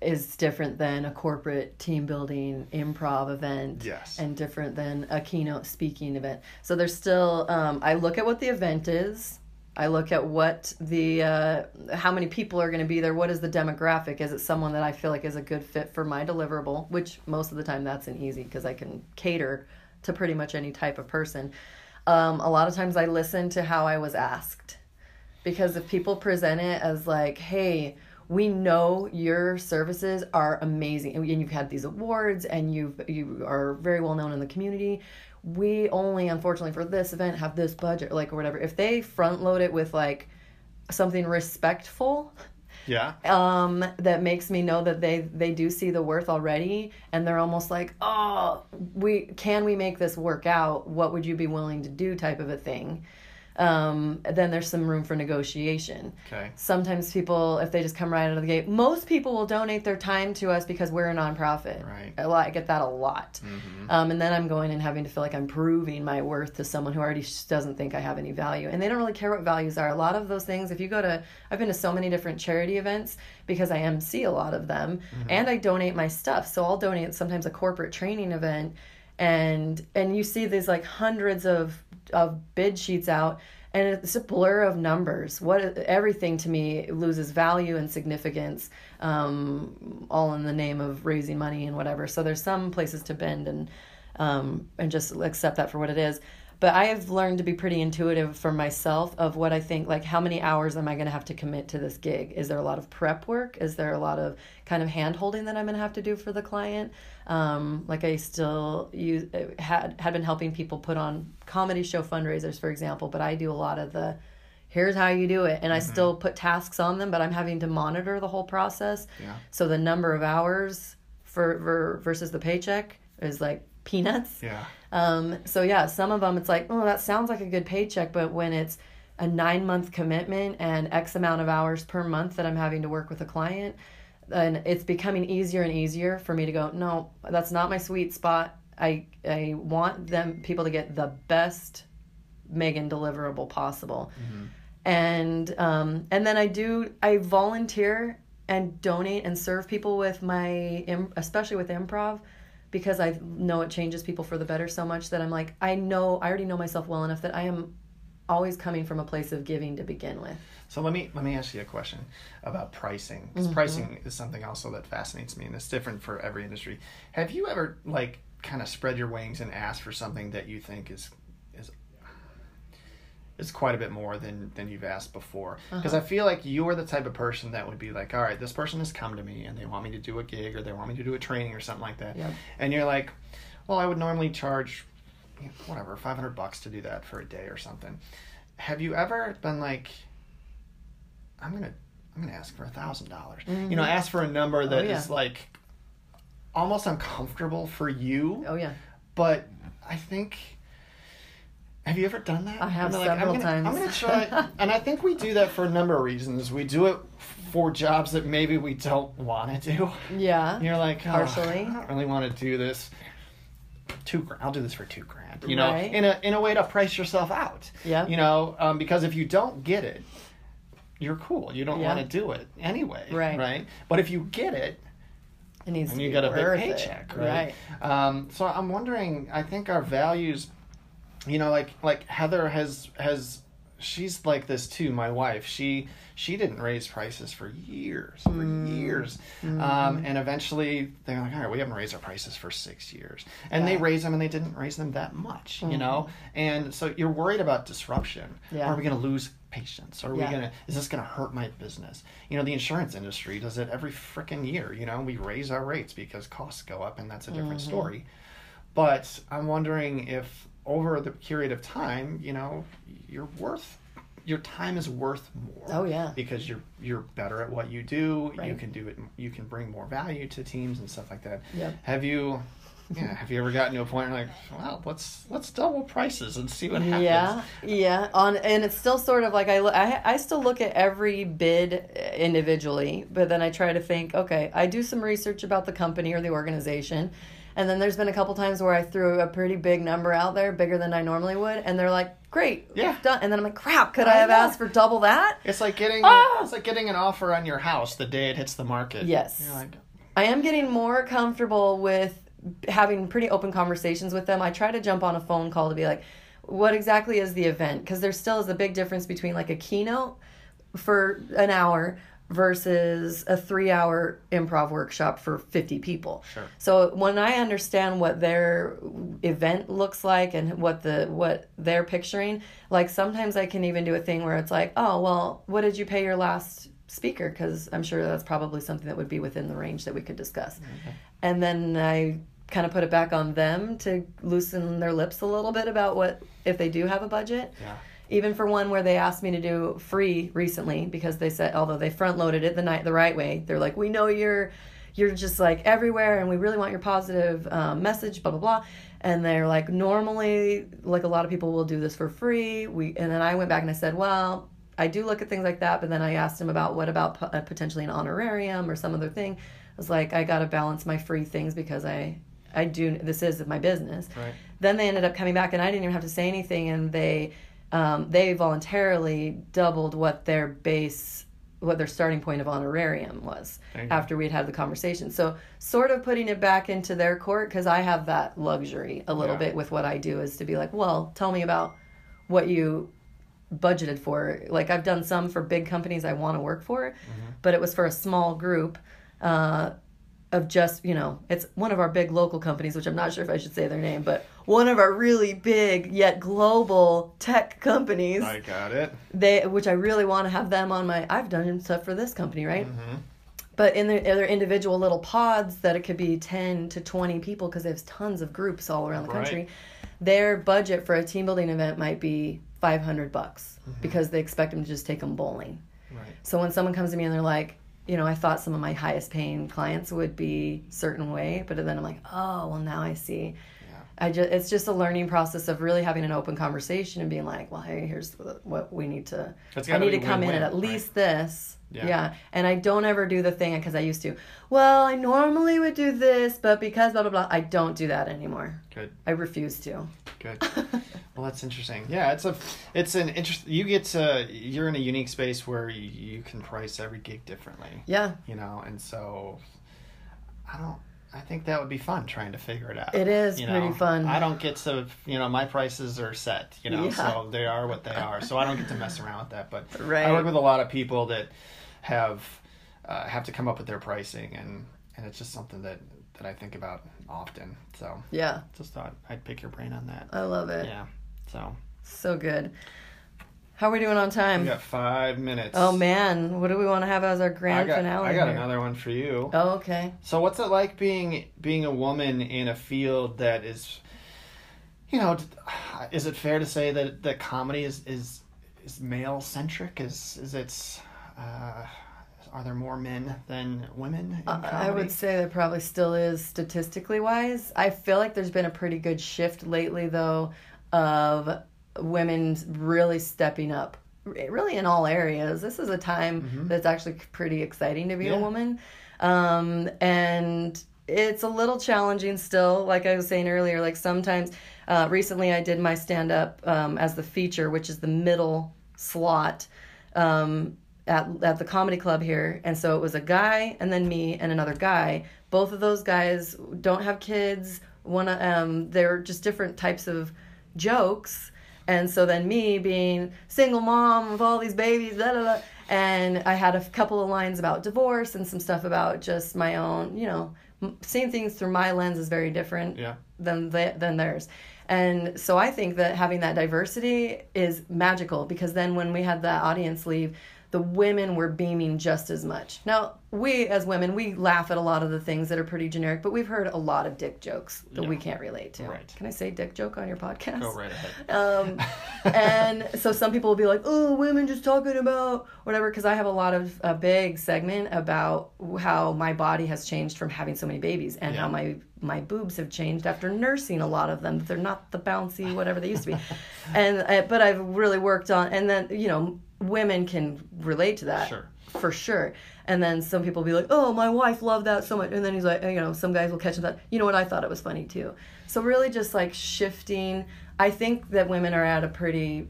A: is different than a corporate team building improv event
B: Yes.
A: and different than a keynote speaking event. So there's still um, I look at what the event is. I look at what the uh, how many people are going to be there. What is the demographic? Is it someone that I feel like is a good fit for my deliverable? Which most of the time that's an easy because I can cater to pretty much any type of person. Um, a lot of times I listen to how I was asked because if people present it as like hey we know your services are amazing and you've had these awards and you've you are very well known in the community we only unfortunately for this event have this budget like or whatever if they front load it with like something respectful
B: Yeah.
A: um, that makes me know that they they do see the worth already, and they're almost like, oh, we can we make this work out? What would you be willing to do? Type of a thing. Um, then there's some room for negotiation.
B: Okay.
A: Sometimes people, if they just come right out of the gate, most people will donate their time to us because we're a nonprofit.
B: Right.
A: A lot, I get that a lot.
B: Mhm.
A: Um, and then I'm going and having to feel like I'm proving my worth to someone who already doesn't think I have any value. And they don't really care what values are. A lot of those things, if you go to, I've been to so many different charity events because I MC a lot of them and I donate my stuff. So I'll donate sometimes a corporate training event and and you see these like hundreds of of bid sheets out and it's a blur of numbers. What everything to me loses value and significance um, all in the name of raising money and whatever. So there's some places to bend and um, and just accept that for what it is but i have learned to be pretty intuitive for myself of what i think like how many hours am i going to have to commit to this gig? Is there a lot of prep work? Is there a lot of kind of hand holding that i'm going to have to do for the client? Um, like i still use had had been helping people put on comedy show fundraisers for example but i do a lot of the here's how you do it and i still put tasks on them but i'm having to monitor the whole process.
B: Yeah.
A: so the number of hours for, for versus the paycheck is like peanuts.
B: Yeah.
A: Um, so yeah, some of them it's like, oh, that sounds like a good paycheck, but when it's a nine month commitment and X amount of hours per month that I'm having to work with a client, then it's becoming easier and easier for me to go, no, that's not my sweet spot. I I want them people to get the best Megan deliverable possible. And um, and then I do I volunteer and donate and serve people with my especially with improv because I know it changes people for the better so much that I'm like I know I already know myself well enough that I am always coming from a place of giving to begin with.
B: So let me let me ask you a question about pricing.
A: Mm-hmm.
B: Because pricing is something also that fascinates me, and it's different for every industry. Have you ever like kind of spread your wings and asked for something that you think is is is quite a bit more than than you've asked before
A: Uh-huh.
B: because I feel like you're the type of person that would be like, all right, this person has come to me and they want me to do a gig or they want me to do a training or something like that,
A: Yep.
B: and you're like, well, I would normally charge, you know, whatever, five hundred bucks to do that for a day or something. Have you ever been like, I'm gonna I'm gonna ask for a thousand dollars, you know, ask for a number that is
A: Mm-hmm. Oh, yeah.
B: like almost uncomfortable for you,
A: Oh yeah.
B: but I think. Have you ever done that?
A: I have several
B: I'm gonna, I'm gonna try, and I think we do that for a number of reasons. We do it for jobs that maybe we don't want to do.
A: Yeah.
B: And you're like, oh,
A: Partially.
B: I don't really want to do this. Two grand. I'll do this for two grand. You know,
A: Right.
B: in a in a way to price yourself out.
A: Yeah.
B: You know, um, because if you don't get it, you're cool. You don't
A: Yeah.
B: want to do it anyway.
A: Right.
B: Right. But if you get it,
A: It needs
B: and
A: to
B: you
A: be
B: got a big
A: worth it.
B: paycheck, right? Um, so I'm wondering. I think our values, you know, like like Heather has has she's like this too. My wife, she she didn't raise prices for years, for
A: Mm.
B: years,
A: Mm-hmm.
B: um, and eventually they're like, all right, we haven't raised our prices for six years, and they
A: Yeah.
B: raised them, and they didn't raise them that much, you know, and so you're worried about disruption.
A: Mm-hmm. Yeah.
B: Are we going to lose patients? Are we going to? Is this going to hurt my business? You know, the insurance industry does it every freaking year. You know, we raise our rates because costs go up, and that's a different
A: Mm-hmm.
B: story. But I'm wondering if over the period of time, you know, you're worth your time is worth more.
A: Oh, yeah.
B: Because you're you're better at what you do.
A: Right.
B: You can do it. You can bring more value to teams and stuff like that.
A: Yep.
B: Have you? Yeah. Have you ever gotten to a point where like, well, let's let's double prices and see what happens.
A: Yeah, yeah. On and it's still sort of like I, look, I I still look at every bid individually, but then I try to think, okay, I do some research about the company or the organization, and then there's been a couple times where I threw a pretty big number out there, bigger than I normally would, and they're like, great,
B: Yeah.
A: done. And then I'm like, crap, could I,
B: I
A: have
B: know.
A: asked for double that?
B: It's like getting
A: Ah!
B: it's like getting an offer on your house the day it hits the market.
A: Yes.
B: Like,
A: I am getting more comfortable with having pretty open conversations with them. I try to jump on a phone call to be like, what exactly is the event? Because there still is a big difference between like a keynote for an hour versus a three hour improv workshop for 50 people.
B: Sure.
A: So when I understand what their event looks like and what the what they're picturing, like sometimes I can even do a thing where it's like, "Oh, well, what did you pay your last speaker?" cuz I'm sure that's probably something that would be within the range that we could discuss. okay. And then I kind of put it back on them to loosen their lips a little bit about what if they do have a budget
B: yeah.
A: Even for one where they asked me to do free recently because they said although they front loaded it the night the right way they're like we know you're you're just like everywhere and we really want your positive um, message blah blah blah. And they're like normally like a lot of people will do this for free. We and then i went back and i said well i do look at things like that but then i asked him about what about po- uh, potentially an honorarium or some other thing? I was like i got to balance my free things because i i do this is my business.
B: Right.
A: then they ended up coming back and i didn't even have to say anything and they um, they voluntarily doubled what their base what their starting point of honorarium was
B: There you go.
A: after we'd had the conversation so sort of putting it back into their court because i have that luxury a little
B: Yeah.
A: bit with what i do is to be like well tell me about what you budgeted for like i've done some for big companies i want to work for but it was for a small group uh, of just you know it's one of our big local companies which i'm not sure if i should say their name but one of our really big yet global tech companies
B: I got it.
A: they which i really want to have them on my i've done stuff for this company right
B: Mm-hmm.
A: but in their, their individual little pods that it could be 10 to 20 people because there's tons of groups all around the
B: Right.
A: country their budget for a team building event might be 500 bucks because they expect them to just take them bowling
B: Right.
A: so when someone comes to me and they're like, you know, I thought some of my highest paying clients would be certain way, but then I'm like, oh, well now I see. I just it's just a learning process of really having an open conversation and being like, well, hey, here's what we need to. I need to come in at at
B: right?
A: least this.
B: Yeah.
A: Yeah. And I don't ever do the thing because I used to. Well, I normally would do this, but because blah blah blah, I don't do that anymore.
B: Good.
A: I refuse to.
B: Good. well, that's interesting. Yeah, it's a, it's an interest. You get to, you're in a unique space where you, you can price every gig differently.
A: Yeah.
B: You know, and so, I don't. I think that would be fun trying to figure it out.
A: It is
B: you
A: pretty
B: know?
A: fun.
B: I don't get to, you know, my prices are set. You know,
A: Yeah.
B: so they are what they are. So I don't get to mess around with that. But I work with a lot of people that have uh, have to come up with their pricing, and and it's just something that that I think about often. So
A: Yeah.
B: just thought I'd pick your brain on that.
A: I love it.
B: Yeah. So
A: So good. How are we doing on time?
B: We got five minutes.
A: Oh man, what do we want to have as our
B: I
A: grand
B: got,
A: finale?
B: I got
A: here?
B: another one for you.
A: Oh, okay.
B: So what's it like being being a woman in a field that is, you know, is it fair to say that that comedy is is is male centric? Is is it? Uh, are there more men than women in?
A: I would say there probably still is statistically wise. I feel like there's been a pretty good shift lately, though, of women really stepping up. Really, in all areas. This is a time that's actually pretty exciting to be a
B: Mm-hmm.
A: Woman. Um, and it's a little challenging still. Like I was saying earlier, like sometimes, uh, recently I did my stand up um, as the feature, which is the middle slot. Um, at, at the comedy club here and so it was a guy and then me and another guy both of those guys don't have kids one of um they're just different types of jokes and so then me being single mom with all these babies blah, blah, blah, and i had a couple of lines about divorce and some stuff about just my own you know seeing things through my lens is very different
B: Yeah.
A: than the, than theirs. And so I think that having that diversity is magical because then when we had the audience leave, the women were beaming just as much. Now, we as women, we laugh at a lot of the things that are pretty generic, but we've heard a lot of dick jokes that we can't relate to.
B: Right.
A: Can I say dick joke on your podcast?
B: Go right ahead.
A: Um, and so some people will be like, "Oh, women just talking about whatever," because I have a lot of a big segment about how my body has changed from having so many babies and how my my boobs have changed after nursing a lot of them. They're not the bouncy whatever they used to be, and uh, but I've really worked on. And then you know, women can relate to that
B: Sure.
A: for sure. And then some people be like, "Oh, my wife loved that so much," and then he's like, you know, some guys will catch that. You know what? I thought it was funny too. So really, just like shifting. I think that women are at a pretty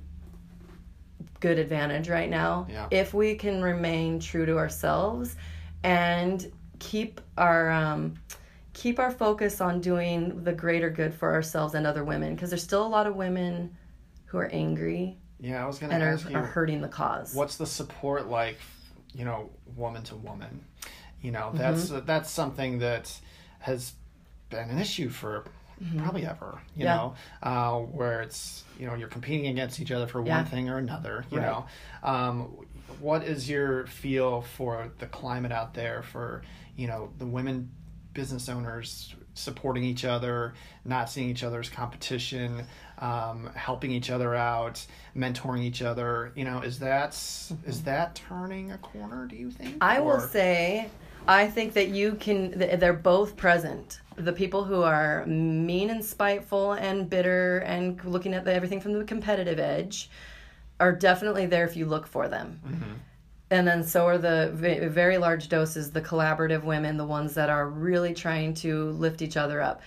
A: good advantage right now
B: Yeah.
A: if we can remain true to ourselves and keep our um, keep our focus on doing the greater good for ourselves and other women because there's still a lot of women who are angry
B: Yeah, I was gonna
A: and are,
B: ask you.
A: are hurting the cause.
B: what's the support like you know woman to woman you know
A: Mm-hmm.
B: that's that's something that has been an issue for probably ever you
A: Mm-hmm. Yeah.
B: know uh, where it's you know you're competing against each other for
A: Yeah.
B: one thing or another you
A: Right.
B: know um, what is your feel for the climate out there for you know the women business owners supporting each other not seeing each other as competition um, helping each other out mentoring each other you know is that is that turning a corner do you think
A: Mm-hmm. I will say, I think that you can. They're both present. The people who are mean and spiteful and bitter and looking at the, everything from the competitive edge are definitely there if you look for them. And then so are the very large doses, the collaborative women, the ones that are really trying to lift each other up.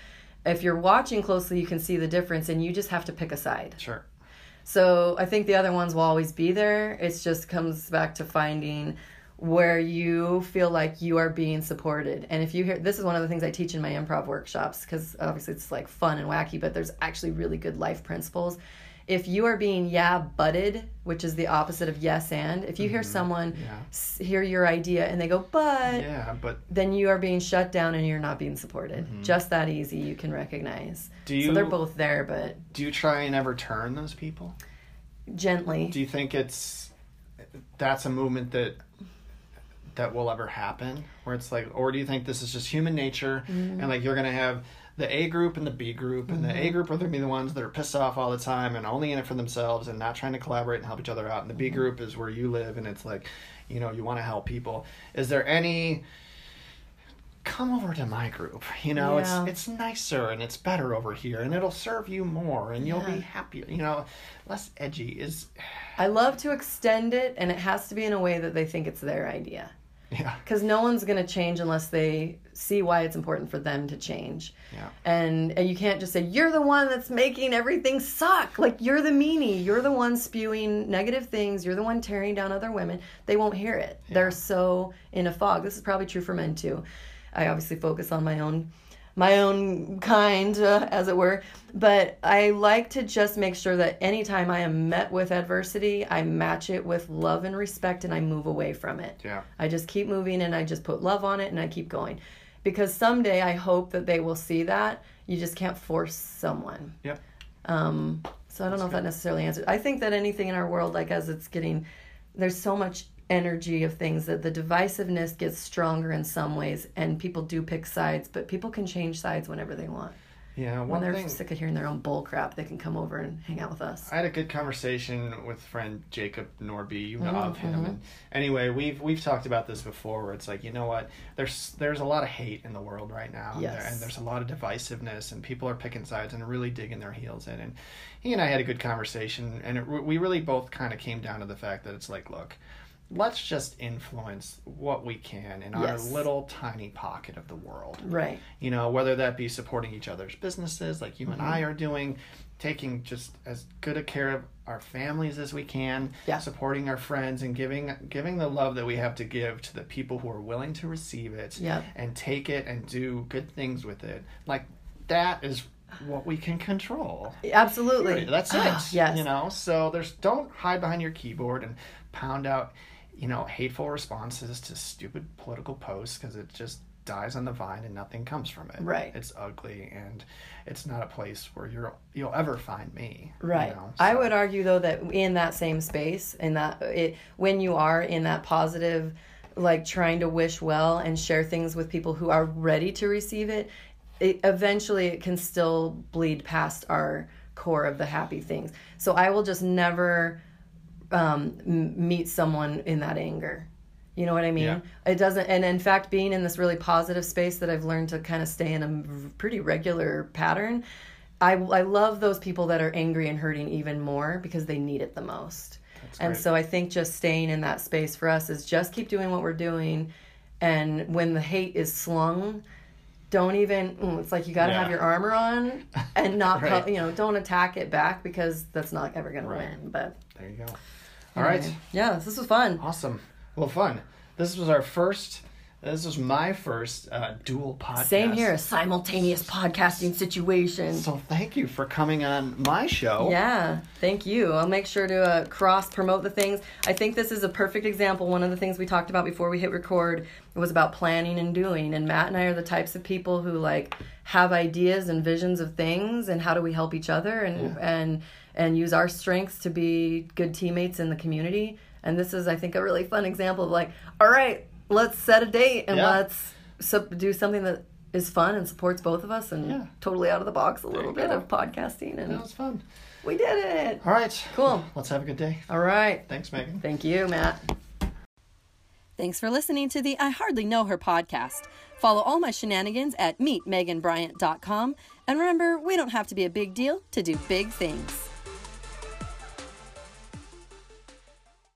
A: If you're watching closely, you can see the difference, and you just have to pick a side.
B: sure
A: So I think the other ones will always be there. It just comes back to finding where you feel like you are being supported. And if you hear this is one of the things I teach in my improv workshops because obviously it's like fun and wacky, but there's actually really good life principles. If you are being yeah butted, which is the opposite of yes and, if you hear mm-hmm. someone
B: Yeah.
A: s- hear your idea and they go but
B: yeah but
A: then you are being shut down and you're not being supported. Mm-hmm. Just that easy you can recognize.
B: Do you,
A: so they're both there but
B: do you try and ever turn those people
A: gently.
B: do you think it's that's a movement that that will ever happen where it's like or do you think this is just human nature mm-hmm. and like you're gonna have the A group and the B group and the A mm-hmm. group are gonna be the ones that are pissed off all the time and only in it for themselves and not trying to collaborate and help each other out and the B mm-hmm. group is where you live and it's like you know you want to help people is there any come over to my group you know
A: Yeah.
B: it's it's nicer and it's better over here and it'll serve you more and you'll
A: Yeah.
B: be happier you know less edgy is
A: I love to extend it, and it has to be in a way that they think it's their idea.
B: Yeah
A: Because no one's going to change unless they see why it's important for them to change.
B: yeah
A: And, and you can't just say, you're the one that's making everything suck. Like, you're the meanie. You're the one spewing negative things. You're the one tearing down other women. They won't hear it. They're so in a fog. This is probably true for men, too. I obviously focus on my own my own kind uh, as it were but i like to just make sure that anytime i am met with adversity i match it with love and respect and i move away from it
B: Yeah.
A: i just keep moving and i just put love on it and i keep going because someday i hope that they will see that you just can't force someone
B: Yep.
A: um, So I don't know if that necessarily answers. I think that anything in our world, like as it's getting, there's so much energy of things that the divisiveness gets stronger in some ways, and people do pick sides, but people can change sides whenever they want.
B: Yeah,
A: When they're
B: thing.
A: sick of hearing their own bull crap, they can come over and hang out with us.
B: I had a good conversation with friend Jacob Norby. You know
A: Mhm,
B: of him. And anyway, we've we've talked about this before. Where it's like, you know what? There's there's a lot of hate in the world right now, and, there, and there's a lot of divisiveness, and people are picking sides and really digging their heels in. And he and I had a good conversation, and it, we really both kind of came down to the fact that it's like, look. Let's just influence what we can in our little tiny pocket of the world
A: Right.
B: you know whether that be supporting each other's businesses like you and
A: Mm-hmm.
B: i are doing taking just as good a care of our families as we can
A: Yeah.
B: supporting our friends and giving giving the love that we have to give to the people who are willing to receive it
A: Yep.
B: and take it and do good things with it like that is what we can control
A: Absolutely.
B: That's it
A: Ah, yes.
B: you know so there's don't hide behind your keyboard and pound out you know hateful responses to stupid political posts because it just dies on the vine and nothing comes from it
A: Right.
B: it's ugly and it's not a place where you're you'll ever find me you
A: Right.
B: know,
A: I would argue though that in that same space, in that it when you are in that positive, like trying to wish well and share things with people who are ready to receive it, it eventually it can still bleed past our core of the happy things. So I will just never um, meet someone in that anger. You know what I mean?
B: Yeah.
A: It doesn't, and in fact, being in this really positive space that I've learned to kind of stay in a pretty regular pattern, I, I love those people that are angry and hurting even more because they need it the most. and
B: great.
A: so I think just staying in that space for us is just keep doing what we're doing. And when the hate is slung, don't even, it's like you got to have your armor on and not,
B: Right.
A: you know, don't attack it back because that's not ever going to win. But
B: there you go all right.
A: Yeah, this was fun.
B: awesome well fun this was our first this was my first uh, dual podcast
A: Same here, a simultaneous podcasting situation.
B: so thank you for coming on my show
A: Yeah, thank you. I'll make sure to uh, cross promote the things. I think this is a perfect example. One of the things we talked about before we hit record was about planning and doing. And Matt and I are the types of people who like have ideas and visions of things, and how do we help each other and and and use our strengths to be good teammates in the community. And this is, I think, a really fun example of like, all right, let's set a date and
B: Yeah.
A: let's so, do something that is fun and supports both of us and
B: Yeah.
A: totally out of the box a little bit
B: go.
A: of podcasting and
B: that was fun
A: we did it.
B: all right
A: Cool.
B: let's have a good day
A: All right.
B: thanks megan
A: Thank you, Matt.
C: Thanks for listening to the I Hardly Know Her podcast. Follow all my shenanigans at meetmeganbryant.com. And remember, we don't have to be a big deal to do big things.